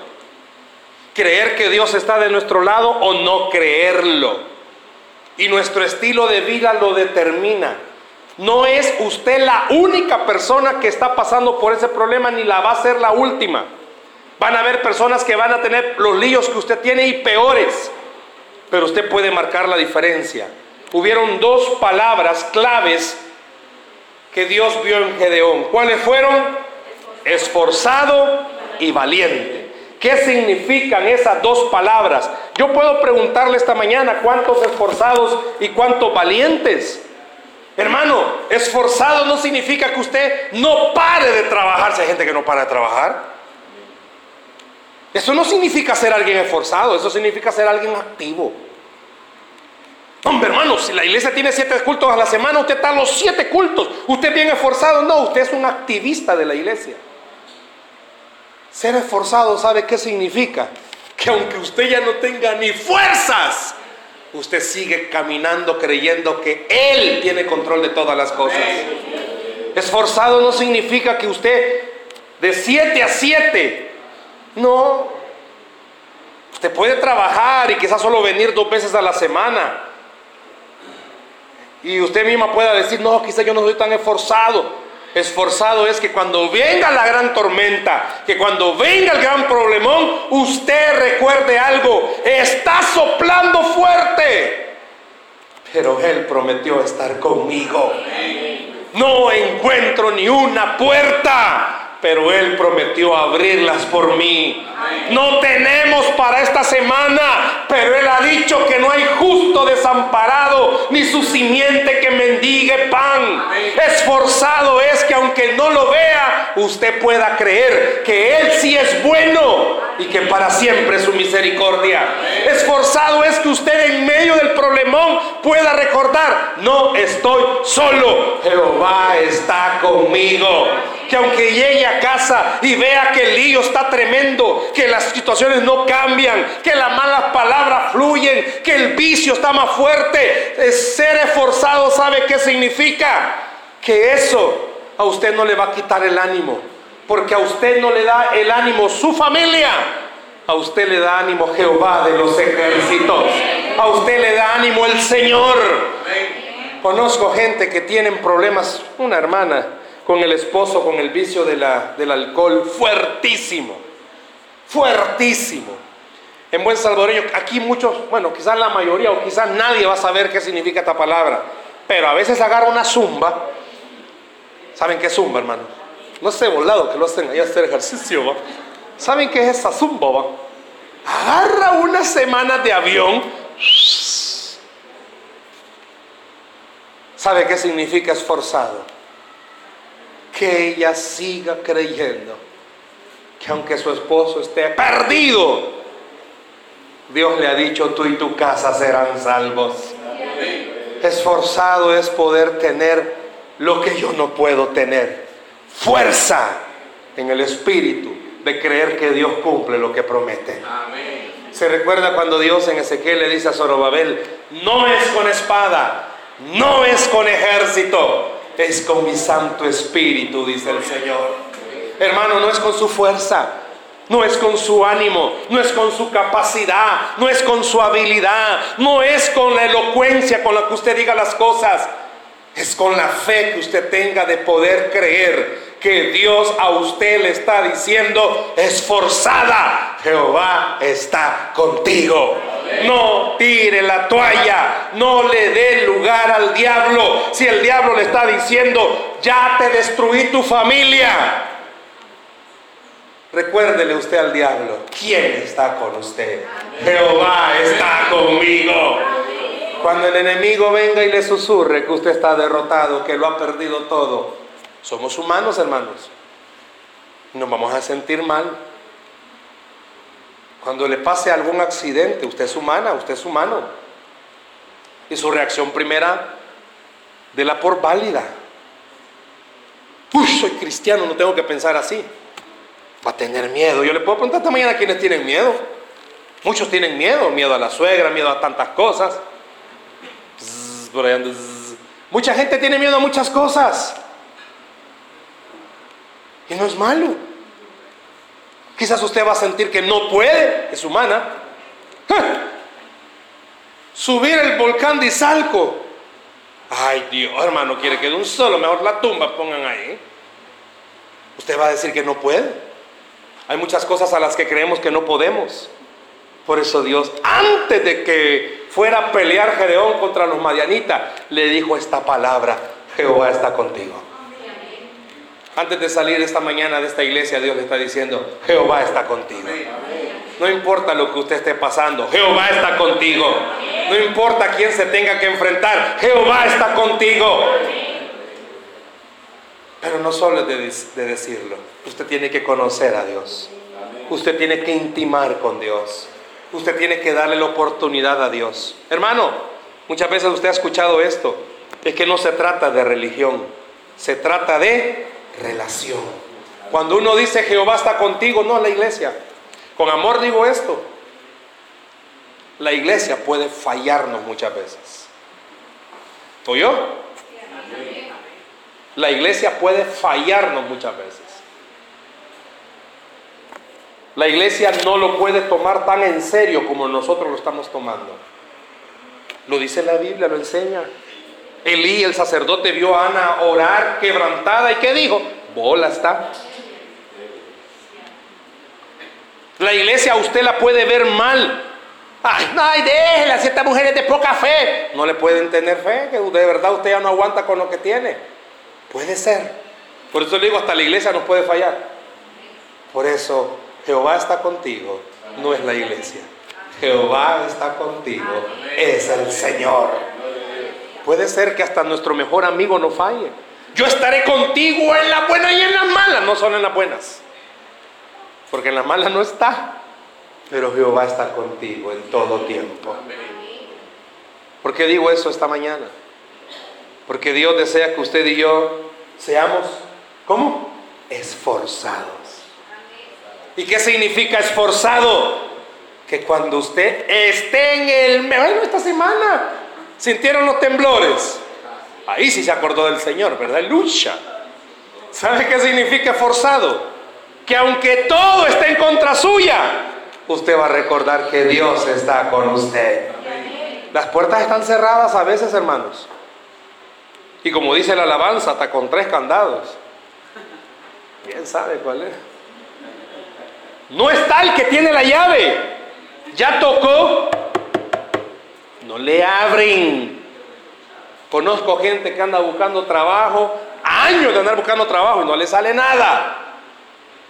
Creer que Dios está de nuestro lado o no creerlo. Y nuestro estilo de vida lo determina. No es usted la única persona que está pasando por ese problema, ni la va a ser la última. Van a haber personas que van a tener los líos que usted tiene y peores. Pero usted puede marcar la diferencia. Hubieron dos palabras claves que Dios vio en Gedeón. ¿Cuáles fueron? Esforzado y valiente. ¿Qué significan esas dos palabras? Yo puedo preguntarle esta mañana cuántos esforzados y cuántos valientes. Hermano, esforzado no significa que usted no pare de trabajar. Si hay gente que no para de trabajar. Eso no significa ser alguien esforzado, eso significa ser alguien activo. Hombre, hermano, si la iglesia tiene siete cultos a la semana, usted está a los siete cultos. Usted es bien esforzado. No, usted es un activista de la iglesia. Ser esforzado, ¿sabe qué significa? Que aunque usted ya no tenga ni fuerzas, usted sigue caminando creyendo que Él tiene control de todas las cosas. Esforzado no significa que usted de 7 a 7, no. Usted puede trabajar y quizás solo venir dos veces a la semana. Y usted misma pueda decir, no, quizás yo no soy tan esforzado. Esforzado es que cuando venga la gran tormenta, que cuando venga el gran problemón, usted recuerde algo, está soplando fuerte. Pero Él prometió estar conmigo. No encuentro ni una puerta pero Él prometió abrirlas por mí. No tenemos para esta semana, pero Él ha dicho que no hay justo desamparado, ni su simiente que mendigue pan. Esforzado es que aunque no lo vea, usted pueda creer que Él sí es bueno y que para siempre es su misericordia. Esforzado es que usted en medio del problemón pueda recordar, no estoy solo, Jehová está conmigo que aunque llegue a casa y vea que el lío está tremendo, que las situaciones no cambian, que las malas palabras fluyen, que el vicio está más fuerte, ser esforzado sabe qué significa. Que eso a usted no le va a quitar el ánimo, porque a usted no le da el ánimo su familia, a usted le da ánimo Jehová de los ejércitos, a usted le da ánimo el Señor. Conozco gente que tienen problemas, una hermana, con el esposo, con el vicio del alcohol fuertísimo, fuertísimo. en buen salvadoreño, aquí muchos, bueno, quizás la mayoría o quizás nadie va a saber qué significa esta palabra, pero a veces agarra una zumba. ¿Saben qué es zumba, hermano? No sé, volado que lo hacen ahí a hacer ejercicio, ¿va? ¿Saben qué es esa zumba, va? Agarra una semana de avión. ¿Sabe qué significa esforzado? Que ella siga creyendo que aunque su esposo esté perdido, Dios le ha dicho, tú y tu casa serán salvos. Esforzado es poder tener lo que yo no puedo tener. Fuerza en el espíritu de creer que Dios cumple lo que promete. Se recuerda cuando Dios en Ezequiel le dice a Zorobabel, no es con espada, no es con ejército, es con mi Santo Espíritu, dice el Señor. Hermano, no es con su fuerza, no es con su ánimo, no es con su capacidad, no es con su habilidad, no es con la elocuencia con la que usted diga las cosas. Es con la fe que usted tenga de poder creer que Dios a usted le está diciendo, esforzada, Jehová está contigo. No tire la toalla, no le dé lugar al diablo. Si el diablo le está diciendo, ya te destruí tu familia, Recuérdele usted al diablo, ¿quién está con usted? Jehová está conmigo. Cuando el enemigo venga y le susurre que usted está derrotado, que lo ha perdido todo, somos humanos, hermanos. Nos vamos a sentir mal. Cuando le pase algún accidente, usted es humana, usted es humano. Y su reacción primera, de la por válida. Uy, soy cristiano, no tengo que pensar así va a tener miedo. Yo le puedo preguntar esta mañana quiénes tienen miedo. Muchos tienen miedo, miedo a la suegra, miedo a tantas cosas. Mucha gente tiene miedo a muchas cosas. Y no es malo. Quizás usted va a sentir que no puede, es humana. Subir el volcán de Izalco. Ay Dios, hermano, quiere que de un solo, mejor la tumba pongan ahí. Usted va a decir que no puede. Hay muchas cosas a las que creemos que no podemos. Por eso Dios, antes de que fuera a pelear Gedeón contra los madianitas, le dijo esta palabra, Jehová está contigo. Antes de salir esta mañana de esta iglesia, Dios le está diciendo, Jehová está contigo. No importa lo que usted esté pasando, Jehová está contigo. No importa quién se tenga que enfrentar, Jehová está contigo. Pero no solo es de, decirlo, usted tiene que conocer a Dios. Usted tiene que intimar con Dios. Usted tiene que darle la oportunidad a Dios. Hermano, muchas veces usted ha escuchado esto. Es que no se trata de religión, se trata de relación. Cuando uno dice Jehová está contigo, no la iglesia. Con amor digo esto. La iglesia puede fallarnos muchas veces. yo? La iglesia puede fallarnos muchas veces. La iglesia no lo puede tomar tan en serio como nosotros lo estamos tomando. Lo dice la Biblia, lo enseña. Elí, el sacerdote, vio a Ana orar quebrantada y ¿qué dijo? Bola está. La iglesia usted la puede ver mal. Ay, no, déjela, si esta mujer es de poca fe. No le pueden tener fe, que de verdad usted ya no aguanta con lo que tiene. Puede ser. Por eso le digo, hasta la iglesia nos puede fallar. Por eso, Jehová está contigo, no es la iglesia. Jehová está contigo, es el Señor. Puede ser que hasta nuestro mejor amigo no falle. Yo estaré contigo en la buena y en las malas, no son en las buenas. Porque en las malas no está. Pero Jehová está contigo en todo tiempo. ¿Por qué digo eso esta mañana? Porque Dios desea que usted y yo seamos, ¿cómo? Esforzados. ¿Y qué significa esforzado? Que cuando usted esté en el... Bueno, esta semana sintieron los temblores. Ahí sí se acordó del Señor, ¿verdad? Lucha. ¿Sabe qué significa esforzado? Que aunque todo esté en contra suya, usted va a recordar que Dios está con usted. Las puertas están cerradas a veces, hermanos. Y como dice la alabanza, hasta con tres candados. ¿Quién sabe cuál es? No está el que tiene la llave. Ya tocó, no le abren. Conozco gente que anda buscando trabajo, años de andar buscando trabajo y no le sale nada.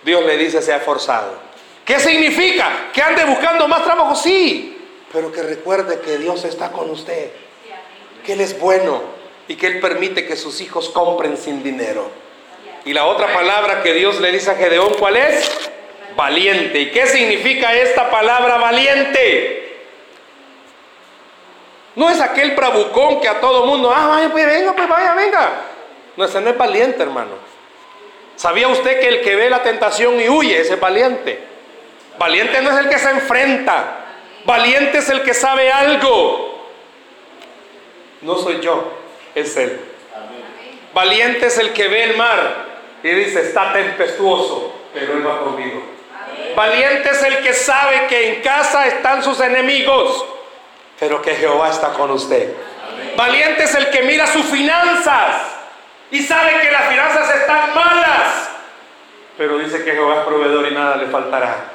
Dios le dice, sea forzado. ¿Qué significa? Que ande buscando más trabajo, sí, pero que recuerde que Dios está con usted, que Él es bueno y que Él permite que sus hijos compren sin dinero. Y la otra palabra que Dios le dice a Gedeón, ¿cuál es? Valiente. ¿Y qué significa esta palabra valiente? No es aquel bravucón que a todo mundo, ah, vaya, pues venga, pues vaya, venga. No, ese no es valiente, hermano. ¿Sabía usted que el que ve la tentación y huye, ese es valiente? Valiente no es el que se enfrenta. Valiente es el que sabe algo. No soy yo, es él. Valiente es el que ve el mar y dice, está tempestuoso, pero él va conmigo. Valiente es el que sabe que en casa están sus enemigos, pero que Jehová está con usted. Valiente es el que mira sus finanzas y sabe que las finanzas están malas, pero dice que Jehová es proveedor y nada le faltará.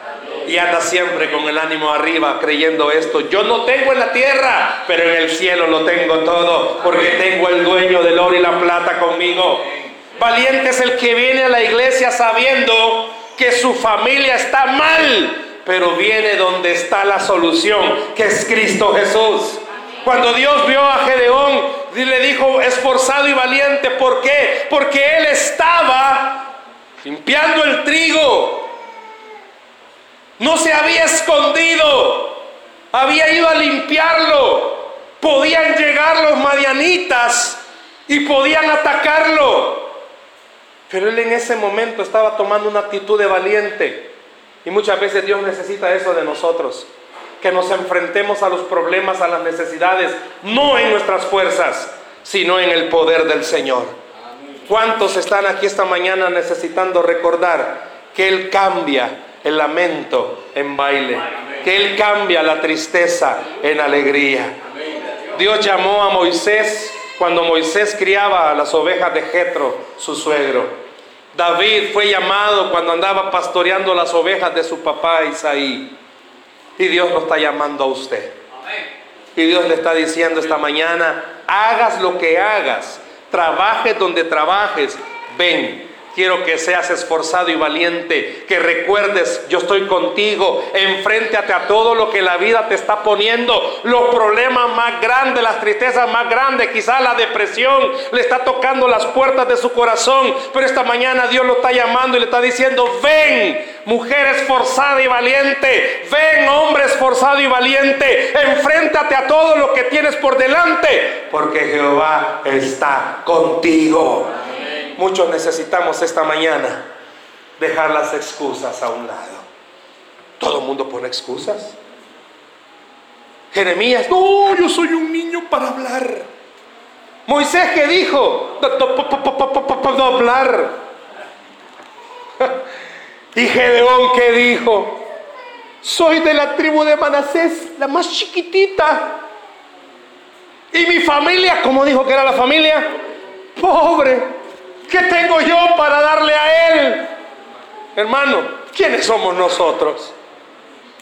Y anda siempre con el ánimo arriba creyendo esto. Yo no tengo en la tierra, pero en el cielo lo tengo todo, porque tengo el dueño del oro y la plata conmigo. Valiente es el que viene a la iglesia sabiendo que su familia está mal, pero viene donde está la solución, que es Cristo Jesús. Cuando Dios vio a Gedeón, le dijo, esforzado y valiente, ¿por qué? Porque él estaba limpiando el trigo. No se había escondido, había ido a limpiarlo. Podían llegar los madianitas y podían atacarlo. Pero él en ese momento estaba tomando una actitud de valiente. Y muchas veces Dios necesita eso de nosotros. Que nos enfrentemos a los problemas, a las necesidades, no en nuestras fuerzas, sino en el poder del Señor. ¿Cuántos están aquí esta mañana necesitando recordar que Él cambia el lamento en baile? Que Él cambia la tristeza en alegría. Dios llamó a Moisés cuando Moisés criaba a las ovejas de Jetro, su suegro. David fue llamado cuando andaba pastoreando las ovejas de su papá Isaí. Y Dios lo está llamando a usted. Y Dios le está diciendo esta mañana, hagas lo que hagas, trabajes donde trabajes, ven, Quiero que seas esforzado y valiente, que recuerdes, yo estoy contigo, enfréntate a todo lo que la vida te está poniendo, los problemas más grandes, las tristezas más grandes, quizás la depresión le está tocando las puertas de su corazón, pero esta mañana Dios lo está llamando y le está diciendo, ven, mujer esforzada y valiente, ven, hombre esforzado y valiente, enfréntate a todo lo que tienes por delante, porque Jehová está contigo. Muchos necesitamos esta mañana dejar las excusas a un lado. Todo el mundo pone excusas. Jeremías, no, yo soy un niño para hablar. Moisés, ¿qué dijo? No hablar. Y Gedeón, ¿qué dijo? Soy de la tribu de Manasés, la más chiquitita. Y mi familia, ¿cómo dijo que era la familia? Pobre. ¿Qué tengo yo para darle a Él? Hermano, ¿quiénes somos nosotros?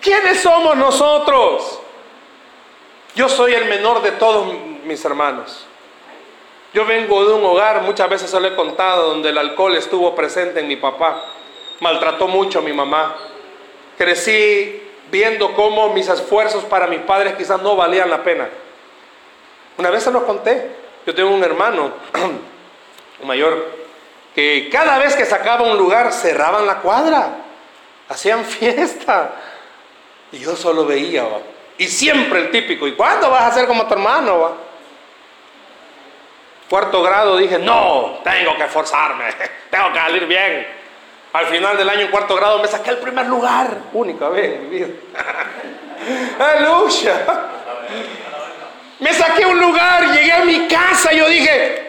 ¿Quiénes somos nosotros? Yo soy el menor de todos mis hermanos. Yo vengo de un hogar, muchas veces se lo he contado, donde el alcohol estuvo presente en mi papá. Maltrató mucho a mi mamá. Crecí viendo cómo mis esfuerzos para mis padres quizás no valían la pena. Una vez se lo conté. Yo tengo un hermano mayor que cada vez que sacaba un lugar cerraban la cuadra, hacían fiesta. Y yo solo veía, y siempre el típico, ¿y cuándo vas a ser como tu hermano? Cuarto grado dije, no, tengo que esforzarme, tengo que salir bien. Al final del año en cuarto grado me saqué el primer lugar, única vez en mi vida. Aleluya. Me saqué un lugar, llegué a mi casa, y yo dije,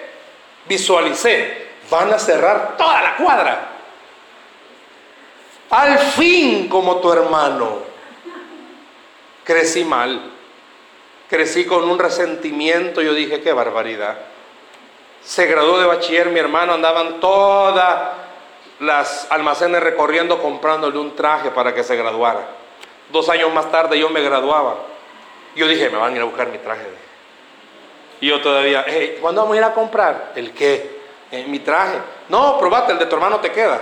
visualicé, van a cerrar toda la cuadra. Al fin, como tu hermano, crecí mal. Crecí con un resentimiento. Yo dije, qué barbaridad. Se graduó de bachiller mi hermano, andaban todas las almacenes recorriendo comprándole un traje para que se graduara. Dos años más tarde yo me graduaba. Yo dije, me van a ir a buscar mi traje. Y yo todavía, hey, ¿cuándo vamos a ir a comprar? ¿El qué? Eh, mi traje. No, probate, el de tu hermano te queda.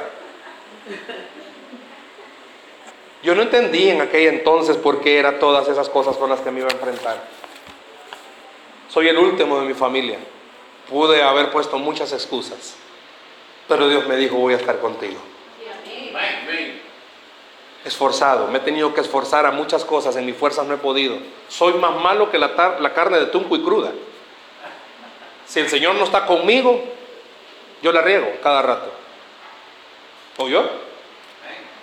Yo no entendí en aquel entonces por qué eran todas esas cosas con las que me iba a enfrentar. Soy el último de mi familia. Pude haber puesto muchas excusas. Pero Dios me dijo, voy a estar contigo. Esforzado, me he tenido que esforzar a muchas cosas, en mis fuerzas no he podido. Soy más malo que la, la carne de tunco y cruda. Si el Señor no está conmigo, yo la riego cada rato. ¿O yo?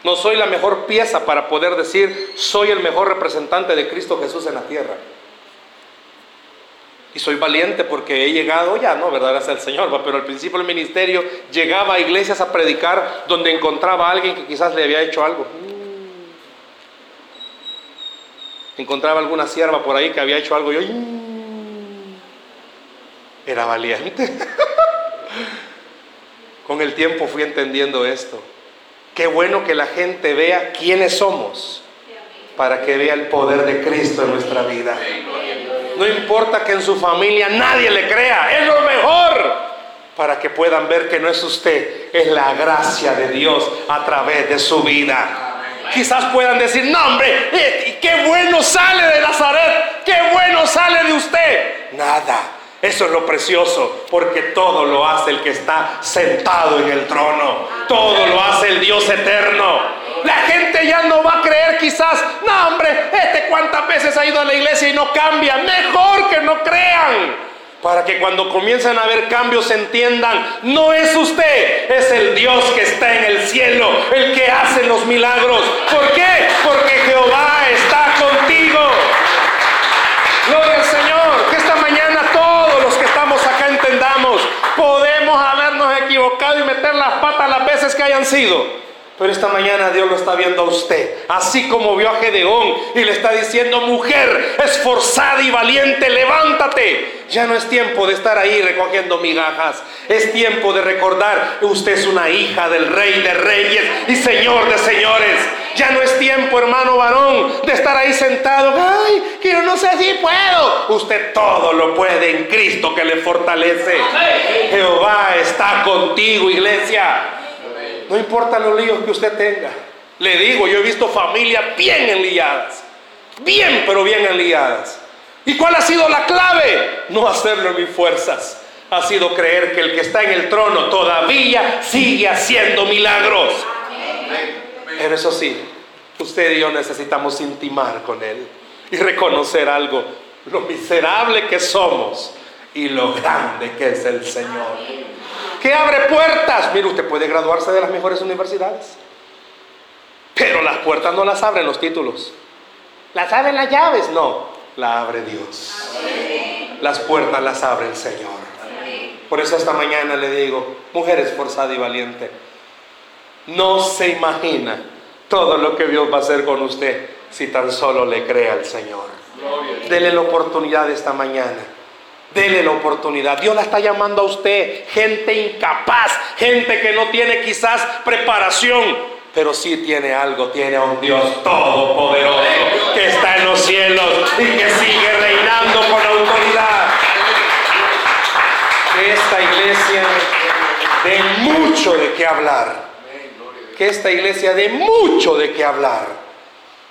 No soy la mejor pieza para poder decir, soy el mejor representante de Cristo Jesús en la tierra. Y soy valiente porque he llegado, ya no, ¿verdad? Gracias al Señor, pero al principio del ministerio llegaba a iglesias a predicar donde encontraba a alguien que quizás le había hecho algo. Encontraba alguna sierva por ahí que había hecho algo yo era valiente. Con el tiempo fui entendiendo esto. Qué bueno que la gente vea quiénes somos para que vea el poder de Cristo en nuestra vida. No importa que en su familia nadie le crea, es lo mejor para que puedan ver que no es usted, es la gracia de Dios a través de su vida. Quizás puedan decir, no hombre, eh, qué bueno sale de Nazaret, qué bueno sale de usted. Nada, eso es lo precioso, porque todo lo hace el que está sentado en el trono, todo lo hace el Dios eterno. La gente ya no va a creer quizás, no hombre, este cuántas veces ha ido a la iglesia y no cambia. Mejor que no crean. Para que cuando comiencen a haber cambios entiendan, no es usted, es el Dios que está en el cielo, el que hace los milagros. ¿Por qué? Porque Jehová está contigo. Gloria al Señor. Que esta mañana todos los que estamos acá entendamos, podemos habernos equivocado y meter las patas las veces que hayan sido. Pero esta mañana Dios lo está viendo a usted, así como vio a Gedeón y le está diciendo, mujer esforzada y valiente, levántate. Ya no es tiempo de estar ahí recogiendo migajas, es tiempo de recordar que usted es una hija del rey de reyes y señor de señores. Ya no es tiempo, hermano varón, de estar ahí sentado, ay, que yo no sé si puedo. Usted todo lo puede en Cristo que le fortalece. Jehová está contigo, iglesia. No importa los líos que usted tenga. Le digo, yo he visto familias bien enliadas. Bien, pero bien enliadas. ¿Y cuál ha sido la clave? No hacerlo en mis fuerzas. Ha sido creer que el que está en el trono todavía sigue haciendo milagros. Pero eso sí, usted y yo necesitamos intimar con Él y reconocer algo, lo miserable que somos y lo grande que es el Señor. ¿Qué abre puertas? Mire, usted puede graduarse de las mejores universidades. Pero las puertas no las abren los títulos. ¿Las abren las llaves? No, la abre Dios. Las puertas las abre el Señor. Por eso esta mañana le digo, mujer esforzada y valiente, no se imagina todo lo que Dios va a hacer con usted si tan solo le cree al Señor. Dele la oportunidad esta mañana. Dele la oportunidad. Dios la está llamando a usted. Gente incapaz, gente que no tiene quizás preparación, pero sí tiene algo. Tiene a un Dios todopoderoso que está en los cielos y que sigue reinando con autoridad. Que esta iglesia de mucho de qué hablar. Que esta iglesia de mucho de qué hablar.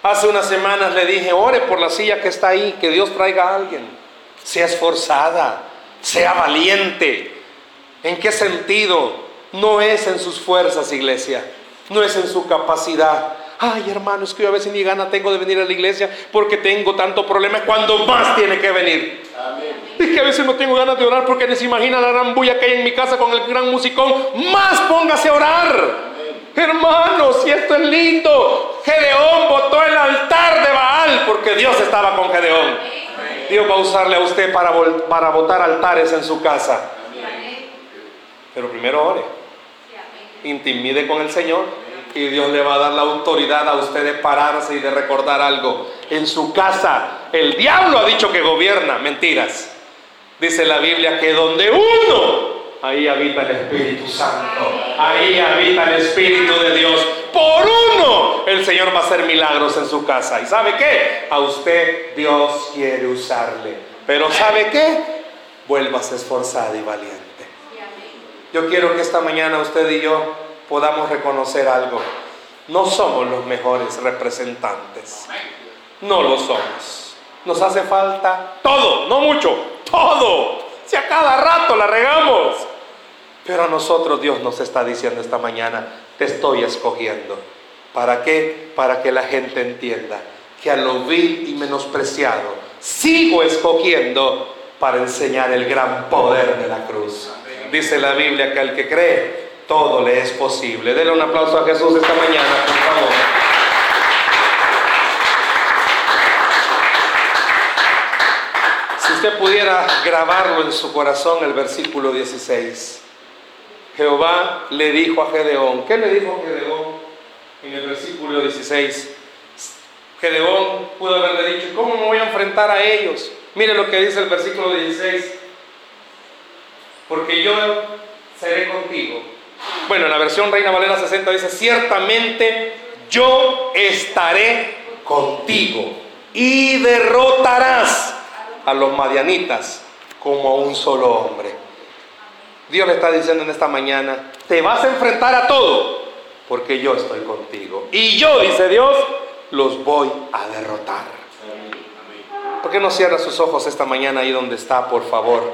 Hace unas semanas le dije, ore por la silla que está ahí, que Dios traiga a alguien sea esforzada, sea valiente. ¿En qué sentido? No es en sus fuerzas, iglesia, no es en su capacidad. Ay, hermano, es que yo a veces ni gana tengo de venir a la iglesia porque tengo tanto problema. Cuando más tiene que venir. Es que a veces no tengo ganas de orar porque ni se imagina la gran bulla que hay en mi casa con el gran musicón. Más póngase a orar. Hermanos, si esto es lindo, Gedeón botó el altar de Baal porque Dios estaba con Gedeón. Dios va a usarle a usted para, para botar altares en su casa. Pero primero ore. Intimide con el Señor y Dios le va a dar la autoridad a usted de pararse y de recordar algo. En su casa, el diablo ha dicho que gobierna. Mentiras. Dice la Biblia que donde uno ahí habita el Espíritu Santo, ahí habita el Espíritu de Dios. Por uno, el Señor va a hacer milagros en su casa. ¿Y sabe qué? A usted Dios quiere usarle. Pero ¿sabe qué? Vuélvase esforzada y valiente. Yo quiero que esta mañana usted y yo podamos reconocer algo. No somos los mejores representantes. No lo somos. Nos hace falta todo, no mucho, todo. Si a cada rato la regamos. Pero a nosotros Dios nos está diciendo esta mañana, estoy escogiendo. ¿Para qué? Para que la gente entienda que a lo vil y menospreciado sigo escogiendo para enseñar el gran poder de la cruz. Dice la Biblia que al que cree, todo le es posible. Denle un aplauso a Jesús esta mañana, por favor. Si usted pudiera grabarlo en su corazón, el versículo 16. Jehová le dijo a Gedeón, ¿qué le dijo a Gedeón en el versículo 16? Gedeón pudo haberle dicho, ¿cómo me voy a enfrentar a ellos? Mire lo que dice el versículo 16. Porque yo seré contigo. Bueno, en la versión Reina Valera 60 dice, ciertamente yo estaré contigo y derrotarás a los madianitas como a un solo hombre. Dios le está diciendo en esta mañana, te vas a enfrentar a todo porque yo estoy contigo. Y yo, dice Dios, los voy a derrotar. ¿Por qué no cierra sus ojos esta mañana ahí donde está, por favor?